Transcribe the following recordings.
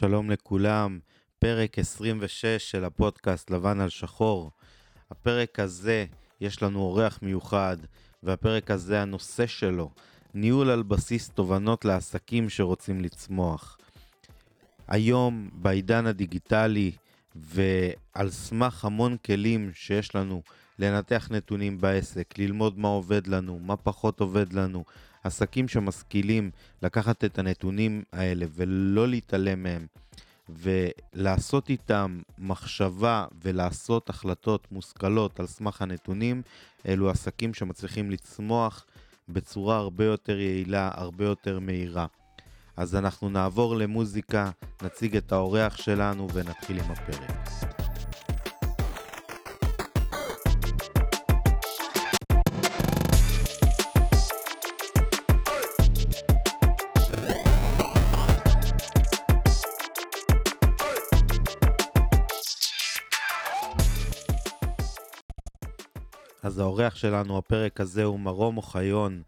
שלום לכולם, פרק 26 של הפודקאסט לבן על שחור. הפרק הזה יש לנו אורח מיוחד, והפרק הזה הנושא שלו, ניהול על בסיס תובנות לעסקים שרוצים לצמוח. היום, בעידן הדיגיטלי, ועל סמך המון כלים שיש לנו לנתח נתונים בעסק, ללמוד מה עובד לנו, מה פחות עובד לנו, עסקים שמשכילים לקחת את הנתונים האלה ולא להתעלם מהם ולעשות איתם מחשבה ולעשות החלטות מושכלות על סמך הנתונים, אלו עסקים שמצליחים לצמוח בצורה הרבה יותר יעילה, הרבה יותר מהירה. אז אנחנו נעבור למוזיקה, נציג את האורח שלנו ונתחיל עם הפרק. אז האורח שלנו, הפרק הזה, הוא מרום אוחיון.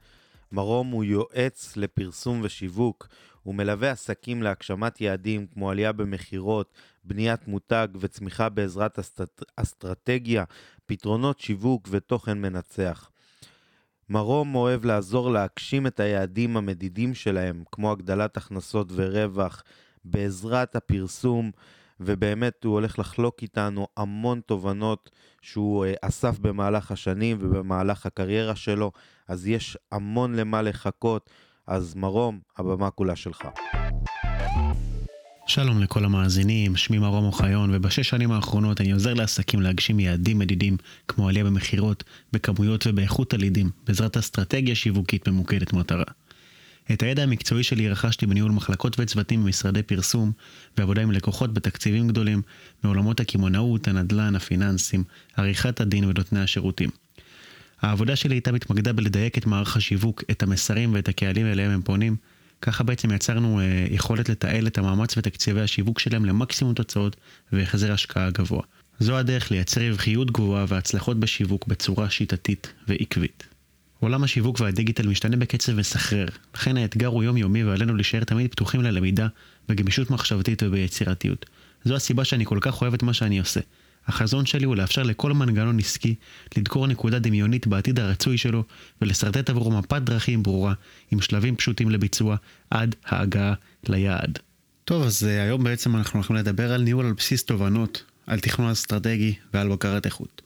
מרום הוא יועץ לפרסום ושיווק. הוא מלווה עסקים להגשמת יעדים כמו עלייה במכירות, בניית מותג וצמיחה בעזרת אסטרט... אסטרטגיה, פתרונות שיווק ותוכן מנצח. מרום אוהב לעזור להגשים את היעדים המדידים שלהם, כמו הגדלת הכנסות ורווח, בעזרת הפרסום, ובאמת הוא הולך לחלוק איתנו המון תובנות שהוא אה, אסף במהלך השנים ובמהלך הקריירה שלו, אז יש המון למה לחכות, אז מרום, הבמה כולה שלך. שלום לכל המאזינים, שמי מרום אוחיון, ובשש שנים האחרונות אני עוזר לעסקים להגשים יעדים מדידים, כמו עלייה במכירות, בכמויות ובאיכות הלידים, בעזרת אסטרטגיה שיווקית ממוקדת מטרה. את הידע המקצועי שלי רכשתי בניהול מחלקות וצוותים במשרדי פרסום ועבודה עם לקוחות בתקציבים גדולים מעולמות הקמעונאות, הנדל"ן, הפיננסים, עריכת הדין ונותני השירותים. העבודה שלי הייתה מתמקדה בלדייק את מערך השיווק, את המסרים ואת הקהלים אליהם הם פונים. ככה בעצם יצרנו אה, יכולת לתעל את המאמץ ותקציבי השיווק שלהם למקסימום תוצאות והחזר השקעה גבוה. זו הדרך לייצר רווחיות גבוהה והצלחות בשיווק בצורה שיטתית ועקבית. עולם השיווק והדיגיטל משתנה בקצב מסחרר, לכן האתגר הוא יומיומי ועלינו להישאר תמיד פתוחים ללמידה, בגמישות מחשבתית וביצירתיות. זו הסיבה שאני כל כך אוהב את מה שאני עושה. החזון שלי הוא לאפשר לכל מנגנון עסקי לדקור נקודה דמיונית בעתיד הרצוי שלו ולשרטט עבורו מפת דרכים ברורה עם שלבים פשוטים לביצוע עד ההגעה ליעד. טוב, אז אה, היום בעצם אנחנו הולכים לדבר על ניהול על בסיס תובנות, על תכנון אסטרטגי ועל בקרת איכות.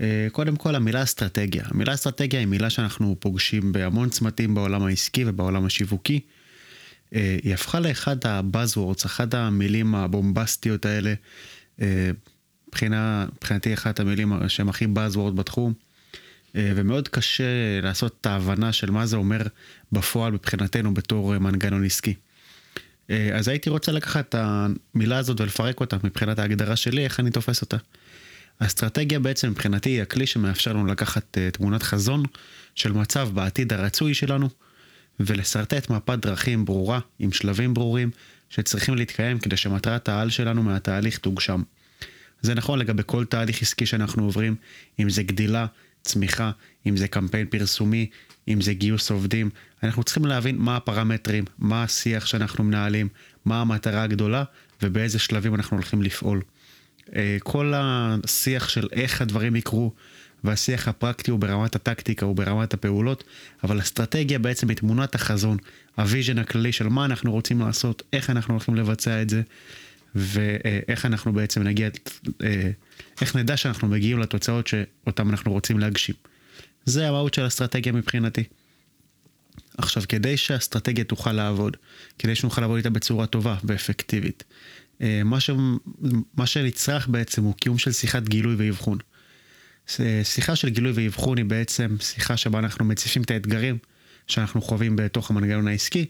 אה, קודם כל המילה אסטרטגיה. המילה אסטרטגיה היא מילה שאנחנו פוגשים בהמון צמתים בעולם העסקי ובעולם השיווקי. אה, היא הפכה לאחד הבאזוורדס, אחת המילים הבומבסטיות האלה. אה, מבחינה, מבחינתי אחת המילים שהם הכי באזוורד בתחום. ומאוד קשה לעשות את ההבנה של מה זה אומר בפועל מבחינתנו בתור מנגנון עסקי. אז הייתי רוצה לקחת את המילה הזאת ולפרק אותה מבחינת ההגדרה שלי, איך אני תופס אותה. האסטרטגיה בעצם מבחינתי היא הכלי שמאפשר לנו לקחת uh, תמונת חזון של מצב בעתיד הרצוי שלנו ולשרטט מפת דרכים ברורה עם שלבים ברורים שצריכים להתקיים כדי שמטרת העל שלנו מהתהליך תוגשם. זה נכון לגבי כל תהליך עסקי שאנחנו עוברים, אם זה גדילה, צמיחה, אם זה קמפיין פרסומי, אם זה גיוס עובדים. אנחנו צריכים להבין מה הפרמטרים, מה השיח שאנחנו מנהלים, מה המטרה הגדולה ובאיזה שלבים אנחנו הולכים לפעול. אה, כל השיח של איך הדברים יקרו והשיח הפרקטי הוא ברמת הטקטיקה, הוא ברמת הפעולות, אבל אסטרטגיה בעצם היא תמונת החזון, ה vision הכללי של מה אנחנו רוצים לעשות, איך אנחנו הולכים לבצע את זה, ואיך אנחנו בעצם נגיע, אה, איך נדע שאנחנו מגיעים לתוצאות שאותן אנחנו רוצים להגשים. זה המהות של אסטרטגיה מבחינתי. עכשיו, כדי שהאסטרטגיה תוכל לעבוד, כדי שנוכל לעבוד איתה בצורה טובה ואפקטיבית, מה, ש... מה שנצרך בעצם הוא קיום של שיחת גילוי ואבחון. שיחה של גילוי ואבחון היא בעצם שיחה שבה אנחנו מציפים את האתגרים שאנחנו חווים בתוך המנגנון העסקי.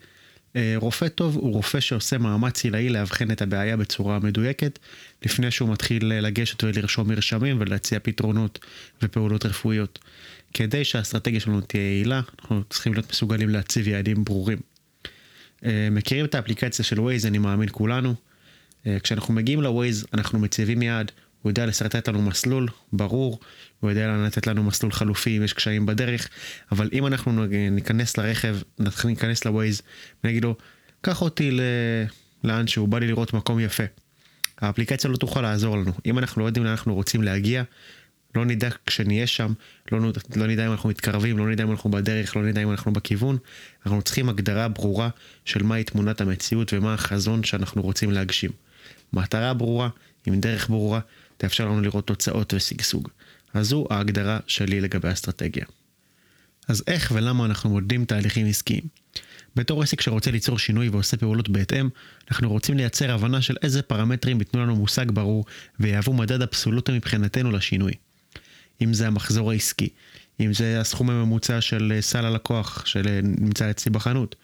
אה, רופא טוב הוא רופא שעושה מאמץ עילאי לאבחן את הבעיה בצורה מדויקת לפני שהוא מתחיל לגשת ולרשום מרשמים ולהציע פתרונות ופעולות רפואיות. כדי שהאסטרטגיה שלנו תהיה יעילה, אנחנו צריכים להיות מסוגלים להציב יעדים ברורים. אה, מכירים את האפליקציה של Waze, אני מאמין כולנו. אה, כשאנחנו מגיעים לווייז אנחנו מציבים יעד, הוא יודע לשרטט לנו מסלול ברור, הוא יודע לתת לנו מסלול חלופי אם יש קשיים בדרך, אבל אם אנחנו ניכנס לרכב, להיכנס לווייז ונגיד לו, קח אותי לאן שהוא, בא לי לראות מקום יפה. האפליקציה לא תוכל לעזור לנו. אם אנחנו לא יודעים לאן אנחנו רוצים להגיע, לא נדע כשנהיה שם, לא, לא נדע אם אנחנו מתקרבים, לא נדע אם אנחנו בדרך, לא נדע אם אנחנו בכיוון. אנחנו צריכים הגדרה ברורה של מהי תמונת המציאות ומה החזון שאנחנו רוצים להגשים. מטרה ברורה, עם דרך ברורה, תאפשר לנו לראות תוצאות ושגשוג. אז זו ההגדרה שלי לגבי אסטרטגיה. אז איך ולמה אנחנו מודדים תהליכים עסקיים? בתור עסק שרוצה ליצור שינוי ועושה פעולות בהתאם, אנחנו רוצים לייצר הבנה של איזה פרמטרים ייתנו לנו מושג ברור ויהוו מדד אבסולוטי מבחינתנו לשינוי. אם זה המחזור העסקי, אם זה הסכום הממוצע של אה, סל הלקוח שנמצא אצלי בחנות,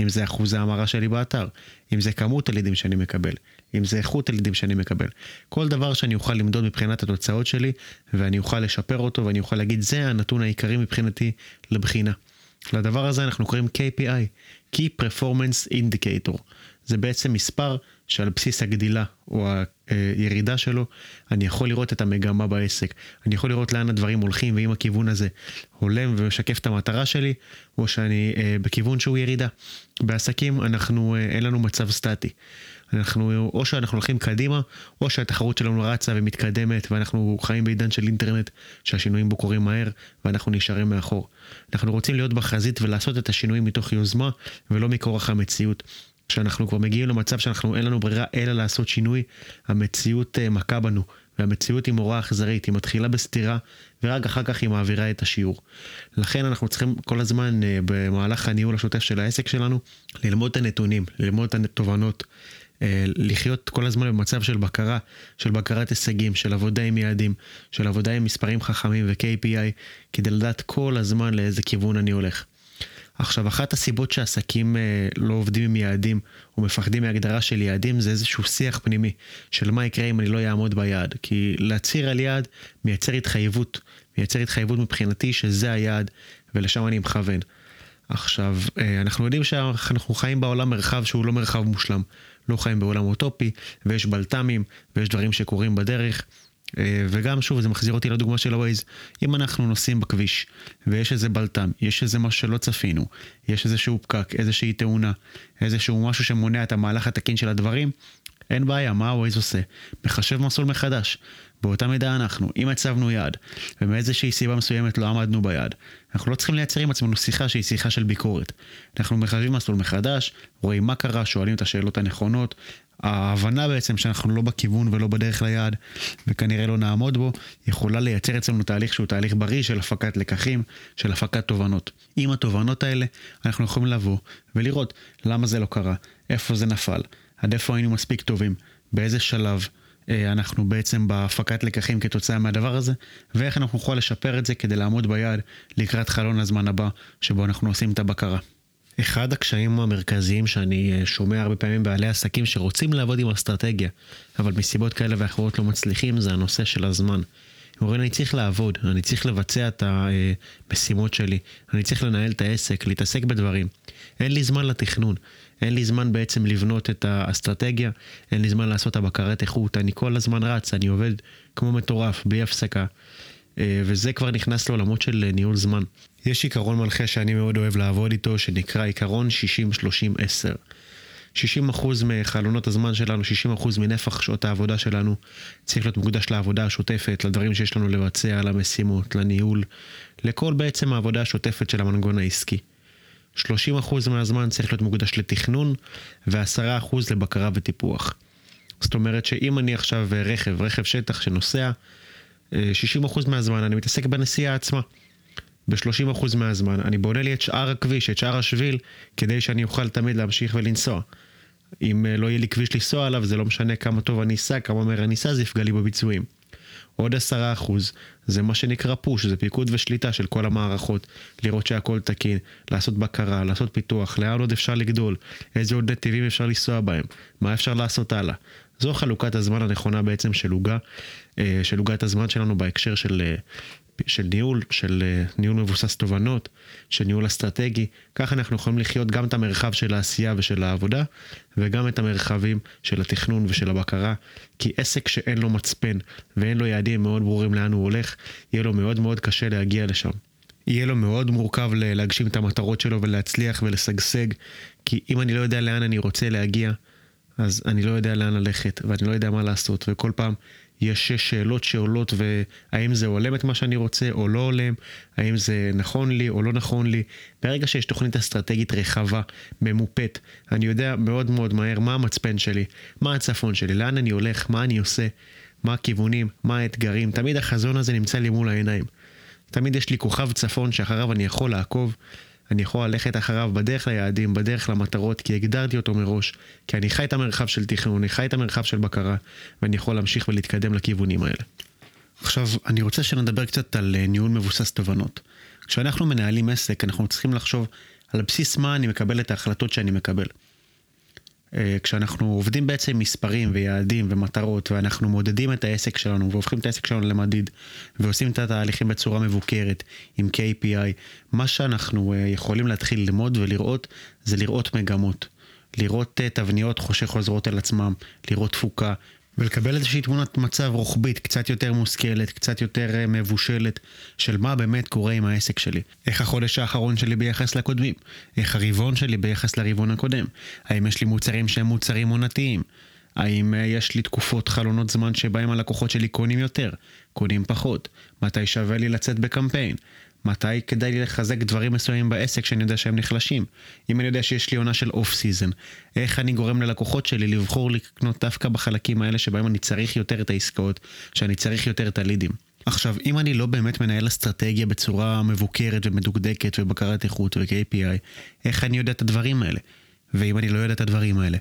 אם זה אחוז ההמרה שלי באתר, אם זה כמות הלידים שאני מקבל, אם זה איכות הלידים שאני מקבל. כל דבר שאני אוכל למדוד מבחינת התוצאות שלי, ואני אוכל לשפר אותו ואני אוכל להגיד זה הנתון העיקרי מבחינתי לבחינה. לדבר הזה אנחנו קוראים KPI, Key Performance Indicator. זה בעצם מספר שעל בסיס הגדילה או הירידה שלו, אני יכול לראות את המגמה בעסק. אני יכול לראות לאן הדברים הולכים, ואם הכיוון הזה הולם ומשקף את המטרה שלי, או שאני אה, בכיוון שהוא ירידה. בעסקים אנחנו, אה, אין לנו מצב סטטי. אנחנו, או שאנחנו הולכים קדימה, או שהתחרות שלנו רצה ומתקדמת, ואנחנו חיים בעידן של אינטרנט, שהשינויים בו קורים מהר, ואנחנו נשארים מאחור. אנחנו רוצים להיות בחזית ולעשות את השינויים מתוך יוזמה, ולא מכורח המציאות. כשאנחנו כבר מגיעים למצב שאנחנו אין לנו ברירה אלא לעשות שינוי, המציאות אה, מכה בנו, והמציאות היא מורה אכזרית, היא מתחילה בסתירה, ורק אחר כך היא מעבירה את השיעור. לכן אנחנו צריכים כל הזמן, אה, במהלך הניהול השוטף של העסק שלנו, ללמוד את הנתונים, ללמוד את התובנות. אה, לחיות כל הזמן במצב של בקרה, של בקרת הישגים, של עבודה עם יעדים, של עבודה עם מספרים חכמים ו-KPI, כדי לדעת כל הזמן לאיזה כיוון אני הולך. עכשיו, אחת הסיבות שעסקים אה, לא עובדים עם יעדים, או מפחדים מהגדרה של יעדים, זה איזשהו שיח פנימי, של מה יקרה אם אני לא אעמוד ביעד. כי להצהיר על יעד מייצר התחייבות, מייצר התחייבות מבחינתי שזה היעד, ולשם אני מכוון. עכשיו, אה, אנחנו יודעים שאנחנו חיים בעולם מרחב שהוא לא מרחב מושלם. לא חיים בעולם אוטופי, ויש בלת"מים, ויש דברים שקורים בדרך. אה, וגם שוב זה מחזיר אותי לדוגמה של הווייז. אם אנחנו נוסעים בכביש ויש איזה בלטם יש איזה משהו שלא צפינו יש איזשהו פקק איזושהי תאונה איזשהו משהו שמונע את המהלך התקין של הדברים אין בעיה מה הווייז עושה? מחשב מסלול מחדש באותה מידה אנחנו אם הצבנו יעד ומאיזושהי סיבה מסוימת לא עמדנו ביעד אנחנו לא צריכים לייצר עם עצמנו שיחה שהיא שיחה של ביקורת אנחנו מחשבים מסלול מחדש רואים מה קרה שואלים את השאלות הנכונות ההבנה בעצם שאנחנו לא בכיוון ולא בדרך ליעד וכנראה לא נעמוד בו, יכולה לייצר אצלנו תהליך שהוא תהליך בריא של הפקת לקחים, של הפקת תובנות. עם התובנות האלה אנחנו יכולים לבוא ולראות למה זה לא קרה, איפה זה נפל, עד איפה היינו מספיק טובים, באיזה שלב אנחנו בעצם בהפקת לקחים כתוצאה מהדבר הזה, ואיך אנחנו נוכל לשפר את זה כדי לעמוד ביעד לקראת חלון הזמן הבא שבו אנחנו עושים את הבקרה. אחד הקשיים המרכזיים שאני אה, שומע הרבה פעמים בעלי עסקים שרוצים לעבוד עם אסטרטגיה, אבל מסיבות כאלה ואחרות לא מצליחים, זה הנושא של הזמן. הם אומרים, אני צריך לעבוד, אני צריך לבצע את המשימות שלי, אני צריך לנהל את העסק, להתעסק בדברים. אין לי זמן לתכנון, אין לי זמן בעצם לבנות את האסטרטגיה, אין לי זמן לעשות את הבקרת איכות, אני כל הזמן רץ, אני עובד כמו מטורף, בלי הפסקה. אה, וזה כבר נכנס לעולמות של ניהול זמן. יש עיקרון מנחה שאני מאוד אוהב לעבוד איתו, שנקרא עיקרון 60-30-10. 60% מחלונות הזמן שלנו, 60% מנפח שעות העבודה שלנו צריך להיות מוקדש לעבודה השוטפת, לדברים שיש לנו לבצע, למשימות, לניהול, לכל בעצם העבודה השוטפת של המנגון העסקי. 30% מהזמן צריך להיות מוקדש לתכנון ו-10% לבקרה וטיפוח. זאת אומרת שאם אני עכשיו רכב, רכב שטח שנוסע, 60% מהזמן אני מתעסק בנסיעה עצמה. ב-30% מהזמן אני בונה לי את שאר הכביש, את שאר השביל, כדי שאני אוכל תמיד להמשיך ולנסוע. אם אה, לא יהיה לי כביש לנסוע עליו, זה לא משנה כמה טוב אני אסע, כמה מהר אני אסע, זה יפגע לי בביצועים. עוד עשרה אחוז, זה מה שנקרא פוש, זה פיקוד ושליטה של כל המערכות, לראות שהכל תקין, לעשות בקרה, לעשות פיתוח, לאן עוד אפשר לגדול, איזה עוד נתיבים אפשר לנסוע בהם, מה אפשר לעשות הלאה. זו חלוקת הזמן הנכונה בעצם של עוגה, אה, של עוגת הזמן שלנו בהקשר של אה, של ניהול, של אה, ניהול מבוסס תובנות, של ניהול אסטרטגי. ככה אנחנו יכולים לחיות גם את המרחב של העשייה ושל העבודה, וגם את המרחבים של התכנון ושל הבקרה. כי עסק שאין לו מצפן ואין לו יעדים מאוד ברורים לאן הוא הולך, יהיה לו מאוד מאוד קשה להגיע לשם. יהיה לו מאוד מורכב להגשים את המטרות שלו ולהצליח ולשגשג, כי אם אני לא יודע לאן אני רוצה להגיע, אז אני לא יודע לאן ללכת, ואני לא יודע מה לעשות, וכל פעם יש שאלות שעולות, והאם זה הולם את מה שאני רוצה או לא הולם, האם זה נכון לי או לא נכון לי. ברגע שיש תוכנית אסטרטגית רחבה, ממופת, אני יודע מאוד מאוד מהר מה המצפן שלי, מה הצפון שלי, לאן אני הולך, מה אני עושה, מה הכיוונים, מה האתגרים. תמיד החזון הזה נמצא לי מול העיניים. תמיד יש לי כוכב צפון שאחריו אני יכול לעקוב. אני יכול ללכת אחריו בדרך ליעדים, בדרך למטרות, כי הגדרתי אותו מראש, כי אני חי את המרחב של תכנון, אני חי את המרחב של בקרה, ואני יכול להמשיך ולהתקדם לכיוונים האלה. עכשיו, אני רוצה שנדבר קצת על אה, ניהול מבוסס תובנות. כשאנחנו מנהלים עסק, אנחנו צריכים לחשוב על בסיס מה אני מקבל את ההחלטות שאני מקבל. אה, כשאנחנו עובדים בעצם מספרים ויעדים ומטרות ואנחנו מודדים את העסק שלנו והופכים את העסק שלנו למדיד ועושים את התהליכים בצורה מבוקרת עם KPI, מה שאנחנו אה, יכולים להתחיל ללמוד ולראות זה לראות מגמות. לראות אה, תבניות חושך חוזרות על עצמם, לראות תפוקה, ולקבל איזושהי תמונת מצב רוחבית, קצת יותר מושכלת, קצת יותר אה, מבושלת, של מה באמת קורה עם העסק שלי. איך החודש האחרון שלי ביחס לקודמים? איך הרבעון שלי ביחס לרבעון הקודם? האם יש לי מוצרים שהם מוצרים עונתיים? האם אה, יש לי תקופות, חלונות זמן שבהם הלקוחות שלי קונים יותר, קונים פחות? מתי שווה לי לצאת בקמפיין? מתי כדאי לי לחזק דברים מסוימים בעסק שאני יודע שהם נחלשים? אם אני יודע שיש לי עונה של off season, איך אני גורם ללקוחות שלי לבחור לקנות דווקא בחלקים האלה שבהם אני צריך יותר את העסקאות, שאני צריך יותר את הלידים? עכשיו, אם אני לא באמת מנהל אסטרטגיה בצורה מבוקרת ומדוקדקת ובקרת איכות ו-KPI, איך אני יודע את הדברים האלה? ואם אני לא יודע את הדברים האלה,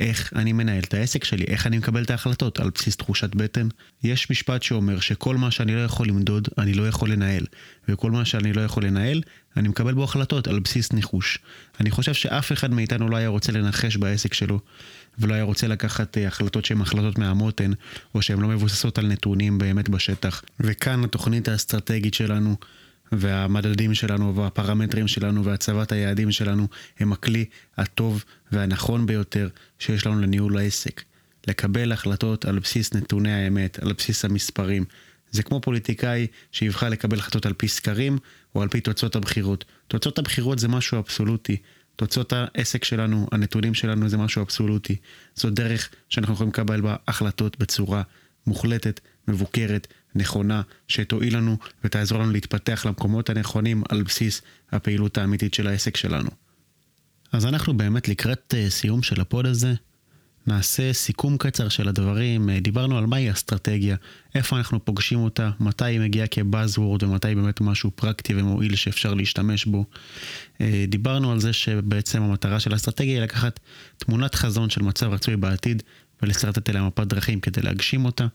איך אני מנהל את העסק שלי, איך אני מקבל את ההחלטות, על בסיס תחושת בטן. יש משפט שאומר שכל מה שאני לא יכול למדוד, אני לא יכול לנהל. וכל מה שאני לא יכול לנהל, אני מקבל בו החלטות על בסיס ניחוש. אני חושב שאף אחד מאיתנו לא היה רוצה לנחש בעסק שלו, ולא היה רוצה לקחת אה, החלטות שהן החלטות מהמותן, או שהן לא מבוססות על נתונים באמת בשטח. וכאן התוכנית האסטרטגית שלנו והמדדים שלנו והפרמטרים שלנו והצבת היעדים שלנו הם הכלי הטוב והנכון ביותר שיש לנו לניהול העסק. לקבל החלטות על בסיס נתוני האמת, על בסיס המספרים. זה כמו פוליטיקאי שיבחר לקבל החלטות על פי סקרים או על פי תוצאות הבחירות. תוצאות הבחירות זה משהו אבסולוטי. תוצאות העסק שלנו, הנתונים שלנו זה משהו אבסולוטי. זו דרך שאנחנו יכולים לקבל בה החלטות בצורה מוחלטת, מבוקרת, נכונה, שתועיל לנו ותעזור לנו להתפתח למקומות הנכונים על בסיס הפעילות האמיתית של העסק שלנו. אז אנחנו באמת לקראת uh, סיום של הפוד הזה, נעשה סיכום קצר של הדברים, uh, דיברנו על מהי אסטרטגיה, איפה אנחנו פוגשים אותה, מתי היא מגיעה כבאזוורד ומתי באמת משהו פרקטי ומועיל שאפשר להשתמש בו. Uh, דיברנו על זה שבעצם המטרה של האסטרטגיה היא לקחת תמונת חזון של מצב רצוי בעתיד ולשרטט אליה מפת דרכים כדי להגשים אותה.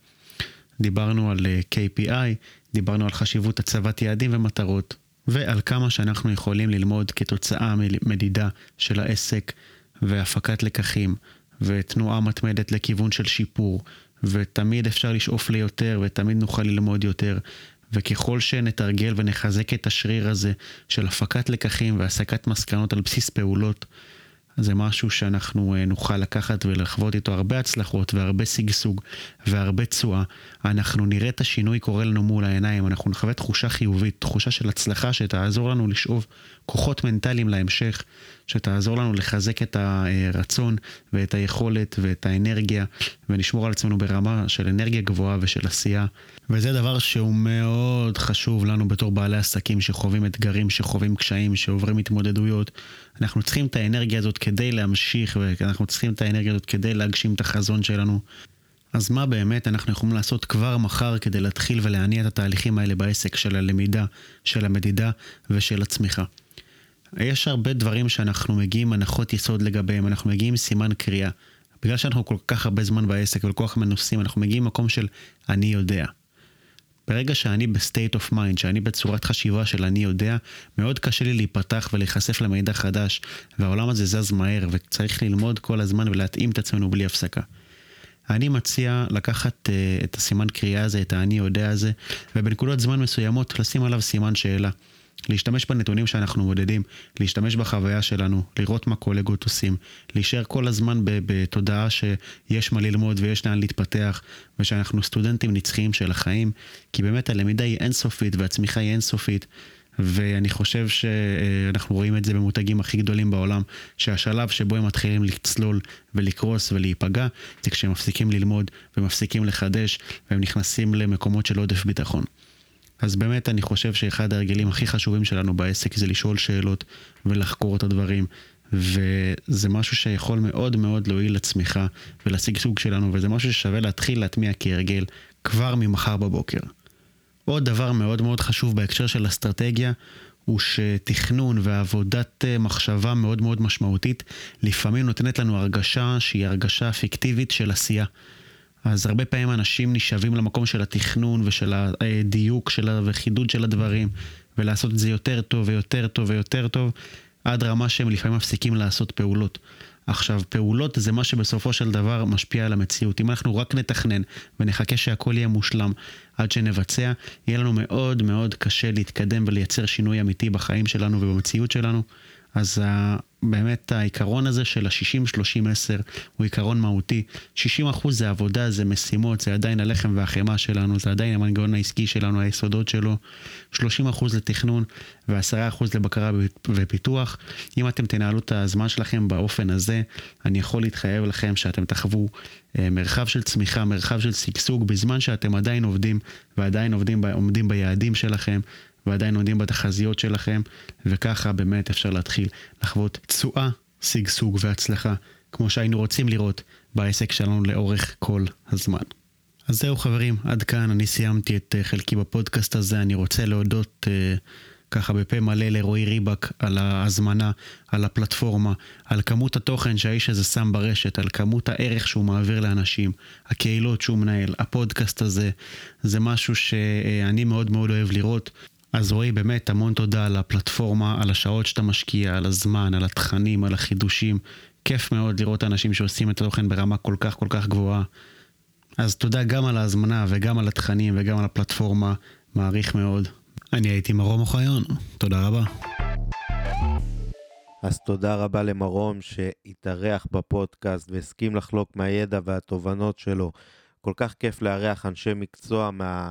דיברנו על אה, KPI, דיברנו על חשיבות הצבת יעדים ומטרות, ועל כמה שאנחנו יכולים ללמוד כתוצאה מדידה של העסק והפקת לקחים ותנועה מתמדת לכיוון של שיפור, ותמיד אפשר לשאוף ליותר ותמיד נוכל ללמוד יותר. וככל שנתרגל ונחזק את השריר הזה של הפקת לקחים והסקת מסקנות על בסיס פעולות, זה משהו שאנחנו אה, נוכל לקחת ולחוות איתו הרבה הצלחות והרבה שגשוג והרבה תשואה. אנחנו נראה את השינוי קורה לנו מול העיניים, אנחנו נחווה תחושה חיובית, תחושה של הצלחה שתעזור לנו לשאוב כוחות מנטליים להמשך, שתעזור לנו לחזק את הרצון ואת היכולת ואת האנרגיה ונשמור על עצמנו ברמה של אנרגיה גבוהה ושל עשייה. וזה דבר שהוא מאוד חשוב לנו בתור בעלי עסקים שחווים אתגרים, שחווים קשיים, שעוברים התמודדויות. אנחנו צריכים את האנרגיה הזאת כדי להמשיך, ואנחנו צריכים את האנרגיה הזאת כדי להגשים את החזון שלנו. אז מה באמת אנחנו יכולים לעשות כבר מחר כדי להתחיל ולהניע את התהליכים האלה בעסק של הלמידה, של המדידה ושל הצמיחה? יש הרבה דברים שאנחנו מגיעים הנחות יסוד לגביהם, אנחנו מגיעים סימן קריאה. בגלל שאנחנו כל כך הרבה זמן בעסק וכל כך מנוסים, אנחנו מגיעים ממקום של אני יודע. ברגע שאני ב state of mind, שאני בצורת חשיבה של אני יודע, מאוד קשה לי להיפתח ולהיחשף למידע חדש, והעולם הזה זז מהר, וצריך ללמוד כל הזמן ולהתאים את עצמנו בלי הפסקה. אני מציע לקחת uh, את הסימן קריאה הזה, את האני יודע הזה, ובנקודות זמן מסוימות לשים עליו סימן שאלה. להשתמש בנתונים שאנחנו מודדים, להשתמש בחוויה שלנו, לראות מה קולגות עושים, להישאר כל הזמן בתודעה שיש מה ללמוד ויש לאן להתפתח, ושאנחנו סטודנטים נצחיים של החיים, כי באמת הלמידה היא אינסופית והצמיחה היא אינסופית, ואני חושב שאנחנו רואים את זה במותגים הכי גדולים בעולם, שהשלב שבו הם מתחילים לצלול ולקרוס ולהיפגע, זה כשהם מפסיקים ללמוד ומפסיקים לחדש, והם נכנסים למקומות של עודף ביטחון. אז באמת אני חושב שאחד ההרגלים הכי חשובים שלנו בעסק זה לשאול שאלות ולחקור את הדברים. וזה משהו שיכול מאוד מאוד להועיל לצמיחה ולשגשוג שלנו, וזה משהו ששווה להתחיל להטמיע כהרגל כבר ממחר בבוקר. עוד דבר מאוד מאוד חשוב בהקשר של אסטרטגיה, הוא שתכנון ועבודת אה, מחשבה מאוד מאוד משמעותית, לפעמים נותנת לנו הרגשה שהיא הרגשה פיקטיבית של עשייה. אז הרבה פעמים אנשים נשאבים למקום של התכנון ושל הדיוק של וחידוד של הדברים, ולעשות את זה יותר טוב ויותר טוב ויותר טוב, עד רמה שהם לפעמים מפסיקים לעשות פעולות. עכשיו, פעולות זה מה שבסופו של דבר משפיע על המציאות. אם אנחנו רק נתכנן ונחכה שהכל יהיה מושלם עד שנבצע, יהיה לנו מאוד מאוד קשה להתקדם ולייצר שינוי אמיתי בחיים שלנו ובמציאות שלנו. אז באמת העיקרון הזה של ה-60-30-10 הוא עיקרון מהותי. 60% זה עבודה, זה משימות, זה עדיין הלחם והחמאה שלנו, זה עדיין המנגנון העסקי שלנו, היסודות שלו. 30% לתכנון ו-10% לבקרה ופיתוח. אם אתם תנהלו את הזמן שלכם באופן הזה, אני יכול להתחייב לכם שאתם תחוו אה, מרחב של צמיחה, מרחב של שגשוג, בזמן שאתם עדיין עובדים ועדיין עובדים, עומדים ביעדים שלכם. ועדיין עומדים בתחזיות שלכם, וככה באמת אפשר להתחיל לחוות תשואה, שגשוג והצלחה, כמו שהיינו רוצים לראות בעסק שלנו לאורך כל הזמן. אז זהו חברים, עד כאן אני סיימתי את אה, חלקי בפודקאסט הזה, אני רוצה להודות uh, ככה בפה מלא לרועי ריבק על ההזמנה, על הפלטפורמה, על כמות התוכן שהאיש הזה שם ברשת, על כמות הערך שהוא מעביר לאנשים, הקהילות שהוא מנהל, הפודקאסט הזה, זה משהו שאני מאוד מאוד אוהב לראות. אז רועי, באמת המון תודה על הפלטפורמה, על השעות שאתה משקיע, על הזמן, על התכנים, על החידושים. כיף מאוד לראות אנשים שעושים את התוכן ברמה כל כך כל כך גבוהה. אז תודה גם על ההזמנה וגם על התכנים וגם על הפלטפורמה, מעריך מאוד. אני הייתי מרום אוחיון, תודה רבה. אז תודה רבה למרום שהתארח בפודקאסט והסכים לחלוק מהידע והתובנות שלו. כל כך כיף לארח אנשי מקצוע מה...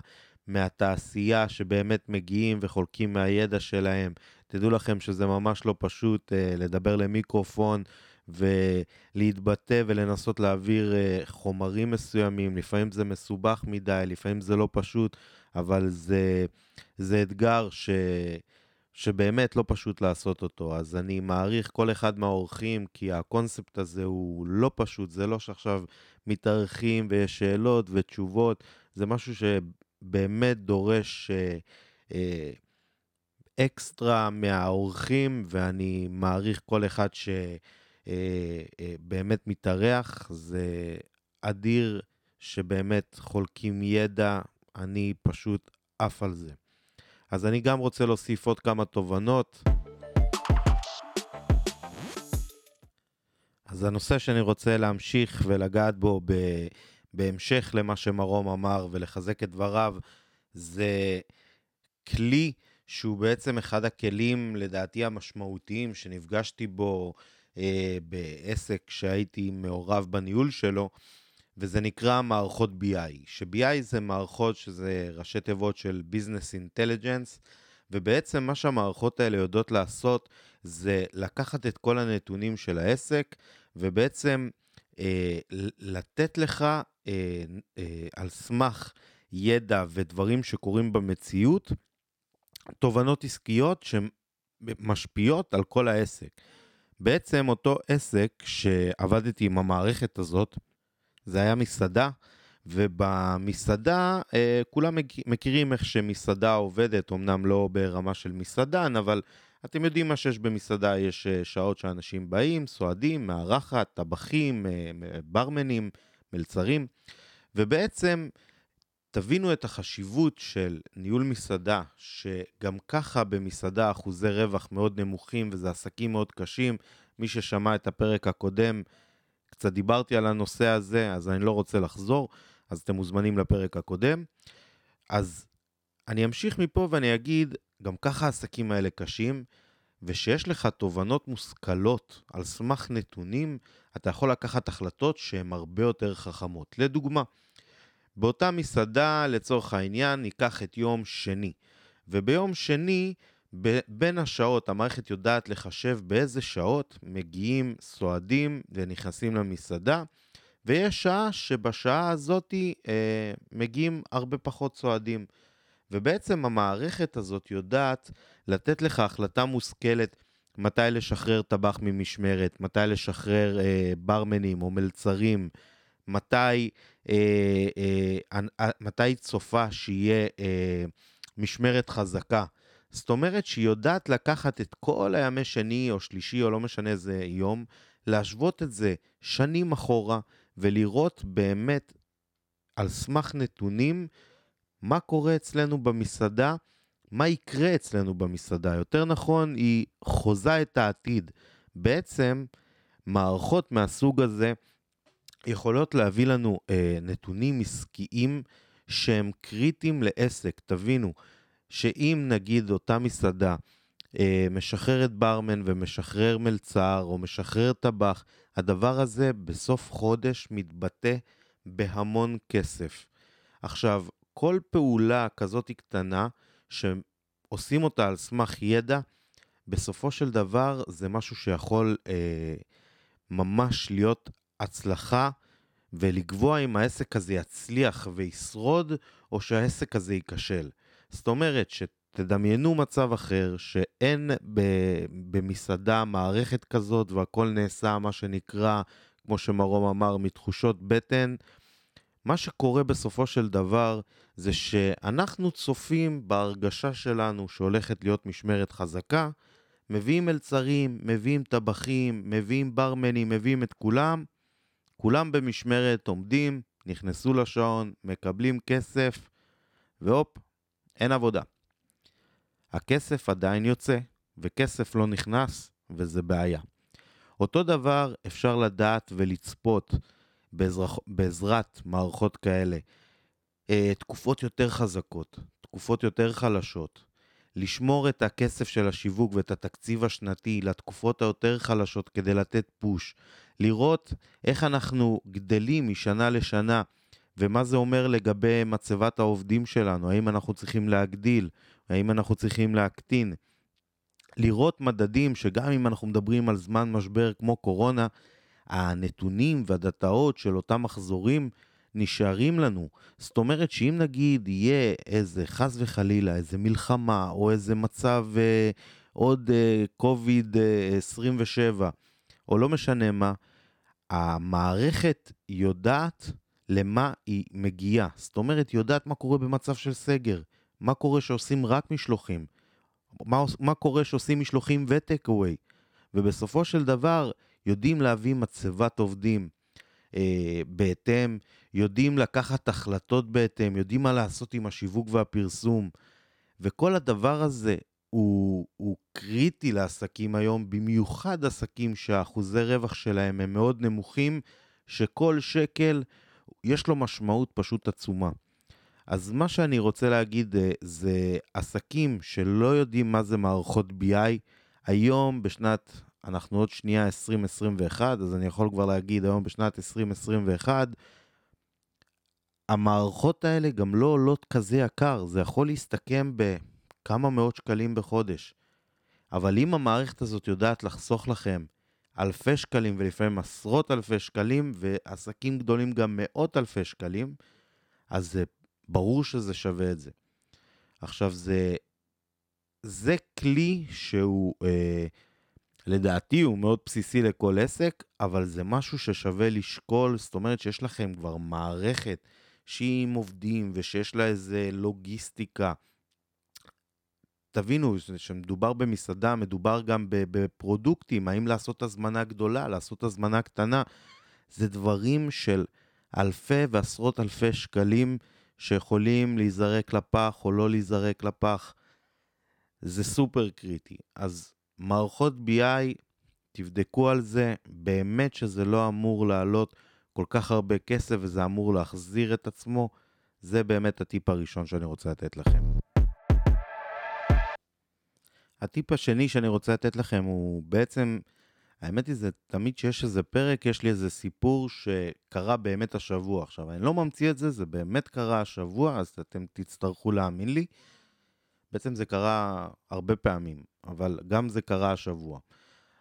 מהתעשייה שבאמת מגיעים וחולקים מהידע שלהם. תדעו לכם שזה ממש לא פשוט uh, לדבר למיקרופון ולהתבטא ולנסות להעביר uh, חומרים מסוימים. לפעמים זה מסובך מדי, לפעמים זה לא פשוט, אבל זה, זה אתגר ש... שבאמת לא פשוט לעשות אותו. אז אני מעריך כל אחד מהאורחים, כי הקונספט הזה הוא לא פשוט, זה לא שעכשיו מתארחים ויש שאלות ותשובות, זה משהו. באמת דורש אה, אה, אקסטרה מהאורחים, ואני מעריך כל אחד שבאמת אה, אה, מתארח. זה אדיר שבאמת חולקים ידע, אני פשוט עף על זה. אז אני גם רוצה להוסיף עוד כמה תובנות. אז הנושא שאני רוצה להמשיך ולגעת בו ב... בהמשך למה שמרום אמר ולחזק את דבריו, זה כלי שהוא בעצם אחד הכלים, לדעתי, המשמעותיים שנפגשתי בו אה, בעסק שהייתי מעורב בניהול שלו, וזה נקרא מערכות BI, ש-BI זה מערכות שזה ראשי תיבות של Business Intelligence, ובעצם מה שהמערכות האלה יודעות לעשות זה לקחת את כל הנתונים של העסק, ובעצם אה, לתת לך אה, אה, על סמך ידע ודברים שקורים במציאות, תובנות עסקיות שמשפיעות על כל העסק. בעצם אותו עסק שעבדתי עם המערכת הזאת, זה היה מסעדה, ובמסעדה אה, כולם מכירים איך שמסעדה עובדת, אמנם לא ברמה של מסעדן, אבל אתם יודעים מה שיש במסעדה, יש אה, שעות שאנשים באים, סועדים, מארחת, טבחים, אה, ברמנים, מלצרים, ובעצם תבינו את החשיבות של ניהול מסעדה, שגם ככה במסעדה אחוזי רווח מאוד נמוכים וזה עסקים מאוד קשים. מי ששמע את הפרק הקודם, קצת דיברתי על הנושא הזה, אז אני לא רוצה לחזור, אז אתם מוזמנים לפרק הקודם. אז אני אמשיך מפה ואני אגיד, גם ככה העסקים האלה קשים, ושיש לך תובנות מושכלות על סמך נתונים, אתה יכול לקחת החלטות שהן הרבה יותר חכמות. לדוגמה, באותה מסעדה, לצורך העניין, ניקח את יום שני, וביום שני בין השעות, המערכת יודעת לחשב באיזה שעות מגיעים סועדים ונכנסים למסעדה, ויש שעה שבשעה הזאת אה, מגיעים הרבה פחות סועדים. ובעצם המערכת הזאת יודעת לתת לך החלטה מושכלת מתי לשחרר טבח ממשמרת, מתי לשחרר אה, ברמנים או מלצרים, מתי, אה, אה, אה, מתי צופה שיהיה אה, משמרת חזקה. זאת אומרת שהיא יודעת לקחת את כל הימי שני או שלישי או לא משנה איזה יום, להשוות את זה שנים אחורה ולראות באמת על סמך נתונים מה קורה אצלנו במסעדה, מה יקרה אצלנו במסעדה. יותר נכון, היא חוזה את העתיד. בעצם, מערכות מהסוג הזה יכולות להביא לנו אה, נתונים עסקיים שהם קריטיים לעסק. תבינו, שאם נגיד אותה מסעדה אה, משחררת ברמן ומשחרר מלצר או משחרר טבח, הדבר הזה בסוף חודש מתבטא בהמון כסף. עכשיו, כל פעולה כזאת קטנה, שעושים אותה על סמך ידע, בסופו של דבר זה משהו שיכול אה, ממש להיות הצלחה ולקבוע אם העסק הזה יצליח וישרוד, או שהעסק הזה ייכשל. זאת אומרת, שתדמיינו מצב אחר, שאין במסעדה מערכת כזאת והכל נעשה, מה שנקרא, כמו שמרום אמר, מתחושות בטן. מה שקורה בסופו של דבר זה שאנחנו צופים בהרגשה שלנו שהולכת להיות משמרת חזקה, מביאים מלצרים, מביאים טבחים, מביאים ברמנים, מביאים את כולם, כולם במשמרת עומדים, נכנסו לשעון, מקבלים כסף, והופ, אין עבודה. הכסף עדיין יוצא, וכסף לא נכנס, וזה בעיה. אותו דבר אפשר לדעת ולצפות בעזר, בעזרת מערכות כאלה. אה, תקופות יותר חזקות, תקופות יותר חלשות, לשמור את הכסף של השיווק ואת התקציב השנתי לתקופות היותר חלשות כדי לתת פוש, לראות איך אנחנו גדלים משנה לשנה ומה זה אומר לגבי מצבת העובדים שלנו, האם אנחנו צריכים להגדיל, האם אנחנו צריכים להקטין. לראות מדדים שגם אם אנחנו מדברים על זמן משבר כמו קורונה, הנתונים והדאטאות של אותם מחזורים נשארים לנו. זאת אומרת שאם נגיד יהיה איזה, חס וחלילה, איזה מלחמה או איזה מצב אה, עוד אה, 27, אה, או לא משנה מה, המערכת יודעת למה היא מגיעה. זאת אומרת, יודעת מה קורה במצב של סגר, מה קורה שעושים רק משלוחים, מה, מה קורה שעושים משלוחים וטק אווי, ובסופו של דבר יודעים להביא מצבת עובדים אה, בהתאם, יודעים לקחת החלטות בהתאם, יודעים מה לעשות עם השיווק והפרסום, וכל הדבר הזה הוא, הוא קריטי לעסקים היום, במיוחד עסקים שהאחוזי רווח שלהם הם מאוד נמוכים, שכל שקל יש לו משמעות פשוט עצומה. אז מה שאני רוצה להגיד אה, זה עסקים שלא יודעים מה זה מערכות BI, היום בשנת, אנחנו עוד שנייה 2021, אז אני יכול כבר להגיד היום בשנת 2021, המערכות האלה גם לא עולות כזה יקר, זה יכול להסתכם בכמה מאות שקלים בחודש. אבל אם המערכת הזאת יודעת לחסוך לכם אלפי שקלים ולפעמים עשרות אלפי שקלים, ועסקים גדולים גם מאות אלפי שקלים, אז זה ברור שזה שווה את זה. עכשיו, זה, זה כלי שהוא, אה, לדעתי, הוא מאוד בסיסי לכל עסק, אבל זה משהו ששווה לשקול, זאת אומרת שיש לכם כבר מערכת שהיא עם עובדים ושיש לה איזה לוגיסטיקה. תבינו שמדובר במסעדה, מדובר גם בפרודוקטים, האם לעשות הזמנה גדולה, לעשות הזמנה קטנה, זה דברים של אלפי ועשרות אלפי שקלים שיכולים להיזרק לפח או לא להיזרק לפח. זה סופר קריטי. אז מערכות BI, תבדקו על זה, באמת שזה לא אמור לעלות כל כך הרבה כסף וזה אמור להחזיר את עצמו. זה באמת הטיפ הראשון שאני רוצה לתת לכם. הטיפ השני שאני רוצה לתת לכם הוא בעצם, האמת היא זה תמיד שיש איזה פרק, יש לי איזה סיפור שקרה באמת השבוע. עכשיו, אני לא ממציא את זה, זה באמת קרה השבוע, אז אתם תצטרכו להאמין לי. בעצם זה קרה הרבה פעמים, אבל גם זה קרה השבוע.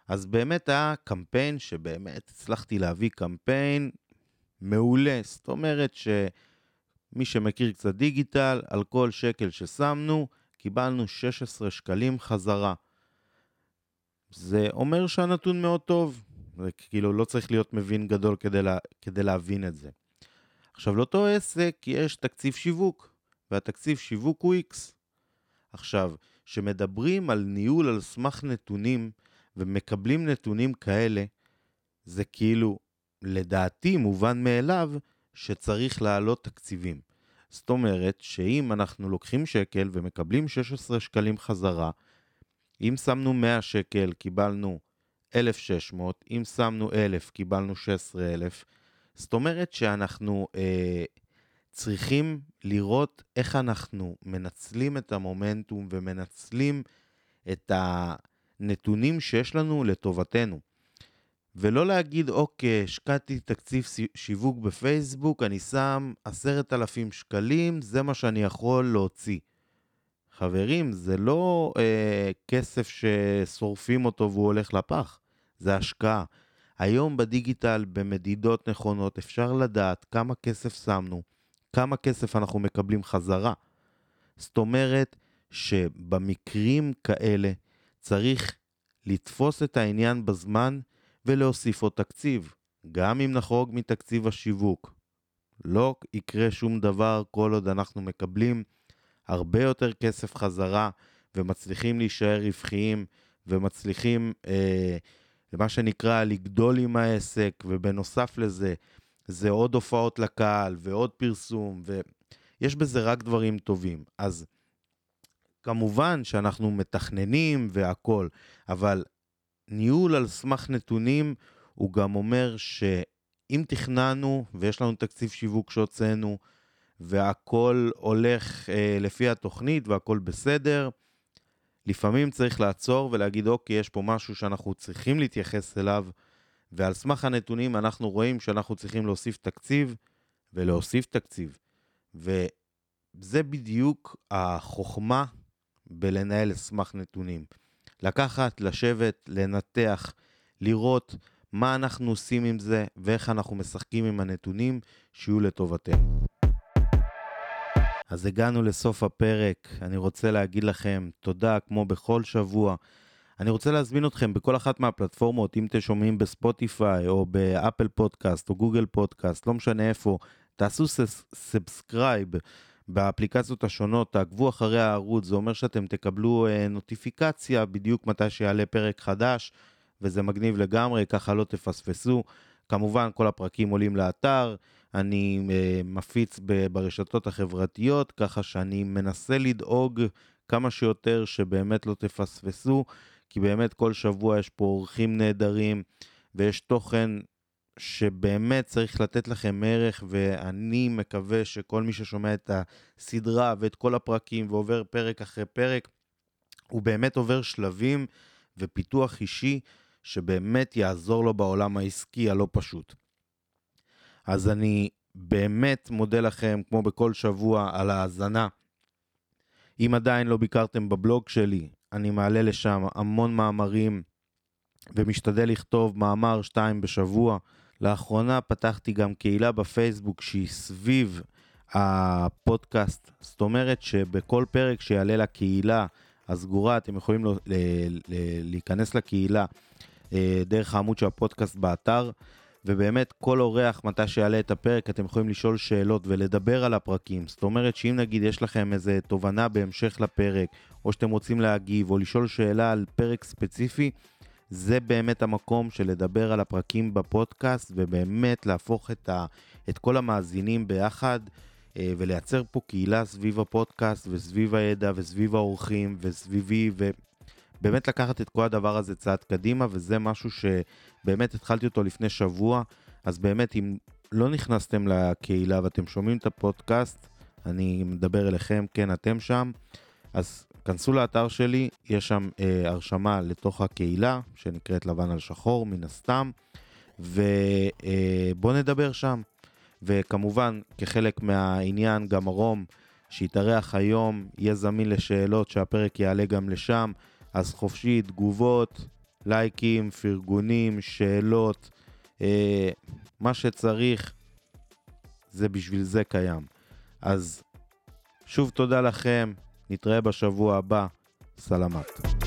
אז באמת היה קמפיין שבאמת הצלחתי להביא קמפיין מעולה. זאת אומרת שמי שמכיר קצת דיגיטל, על כל שקל ששמנו, קיבלנו 16 שקלים חזרה. זה אומר שהנתון מאוד טוב, זה כאילו לא צריך להיות מבין גדול כדי, לה, כדי להבין את זה. עכשיו, לאותו עסק יש תקציב שיווק, והתקציב שיווק הוא X. עכשיו, כשמדברים על ניהול על סמך נתונים, ומקבלים נתונים כאלה, זה כאילו, לדעתי, מובן מאליו שצריך להעלות תקציבים. זאת אומרת שאם אנחנו לוקחים שקל ומקבלים 16 שקלים חזרה, אם שמנו 100 שקל קיבלנו 1,600, אם שמנו 1,000 קיבלנו 16,000, זאת אומרת שאנחנו אה, צריכים לראות איך אנחנו מנצלים את המומנטום ומנצלים את הנתונים שיש לנו לטובתנו. ולא להגיד, אוקיי, השקעתי תקציב שיווק בפייסבוק, אני שם עשרת אלפים שקלים, זה מה שאני יכול להוציא. חברים, זה לא אה, כסף ששורפים אותו והוא הולך לפח, זה השקעה. היום בדיגיטל, במדידות נכונות, אפשר לדעת כמה כסף שמנו, כמה כסף אנחנו מקבלים חזרה. זאת אומרת שבמקרים כאלה צריך לתפוס את העניין בזמן ולהוסיף עוד תקציב, גם אם נחרוג מתקציב השיווק. לא יקרה שום דבר כל עוד אנחנו מקבלים הרבה יותר כסף חזרה ומצליחים להישאר רווחיים ומצליחים, אה, מה שנקרא, לגדול עם העסק, ובנוסף לזה, זה עוד הופעות לקהל ועוד פרסום, ויש בזה רק דברים טובים. אז כמובן שאנחנו מתכננים והכול, אבל ניהול על סמך נתונים הוא גם אומר שאם תכננו ויש לנו תקציב שיווק שהוצאנו והכל הולך אה, לפי התוכנית והכל בסדר, לפעמים צריך לעצור ולהגיד, אוקיי, יש פה משהו שאנחנו צריכים להתייחס אליו, ועל סמך הנתונים אנחנו רואים שאנחנו צריכים להוסיף תקציב ולהוסיף תקציב. וזה בדיוק החוכמה בלנהל סמך נתונים. לקחת, לשבת, לנתח, לראות מה אנחנו עושים עם זה ואיך אנחנו משחקים עם הנתונים שיהיו לטובתנו. אז הגענו לסוף הפרק, אני רוצה להגיד לכם תודה כמו בכל שבוע. אני רוצה להזמין אתכם בכל אחת מהפלטפורמות, אם אתם שומעים בספוטיפיי או באפל פודקאסט או גוגל פודקאסט, לא משנה איפה, תעשו subscribe באפליקציות השונות, תעקבו אחרי הערוץ, זה אומר שאתם תקבלו אה, נוטיפיקציה בדיוק מתי שיעלה פרק חדש, וזה מגניב לגמרי, ככה לא תפספסו. כמובן, כל הפרקים עולים לאתר, אני אה, מפיץ ברשתות החברתיות, ככה שאני מנסה לדאוג כמה שיותר שבאמת לא תפספסו, כי באמת כל שבוע יש פה אורחים נהדרים, ויש תוכן שבאמת צריך לתת לכם ערך, ואני מקווה שכל מי ששומע את הסדרה ואת כל הפרקים ועובר פרק אחרי פרק, הוא באמת עובר שלבים ופיתוח אישי שבאמת יעזור לו בעולם העסקי הלא פשוט. אז אני באמת מודה לכם, כמו בכל שבוע, על ההאזנה. אם עדיין לא ביקרתם בבלוג שלי, אני מעלה לשם המון מאמרים ומשתדל לכתוב מאמר שתיים בשבוע. לאחרונה פתחתי גם קהילה בפייסבוק שהיא סביב הפודקאסט. זאת אומרת שבכל פרק שיעלה לקהילה הסגורה, אתם יכולים להיכנס לקהילה אה, דרך העמוד של הפודקאסט באתר. ובאמת כל אורח, מתי שיעלה את הפרק, אתם יכולים לשאול שאלות ולדבר על הפרקים. זאת אומרת שאם נגיד יש לכם איזה תובנה בהמשך לפרק, או שאתם רוצים להגיב, או לשאול שאלה על פרק ספציפי, זה באמת המקום של לדבר על הפרקים בפודקאסט, ובאמת להפוך את, ה, את כל המאזינים ביחד, אה, ולייצר פה קהילה סביב הפודקאסט, וסביב הידע, וסביב האורחים, וסביבי, ובאמת לקחת את כל הדבר הזה צעד קדימה, וזה משהו שבאמת התחלתי אותו לפני שבוע, אז באמת אם לא נכנסתם לקהילה ואתם שומעים את הפודקאסט, אני מדבר אליכם, כן, אתם שם, אז כנסו לאתר שלי, יש שם אה, הרשמה לתוך הקהילה, שנקראת לבן על שחור, מן הסתם, ובואו אה, נדבר שם. וכמובן, כחלק מהעניין, גם הרום שיתארח היום, יהיה זמין לשאלות שהפרק יעלה גם לשם, אז חופשי, תגובות, לייקים, פרגונים, שאלות, אה, מה שצריך, זה בשביל זה קיים. אז שוב תודה לכם, נתראה בשבוע הבא, סלמת.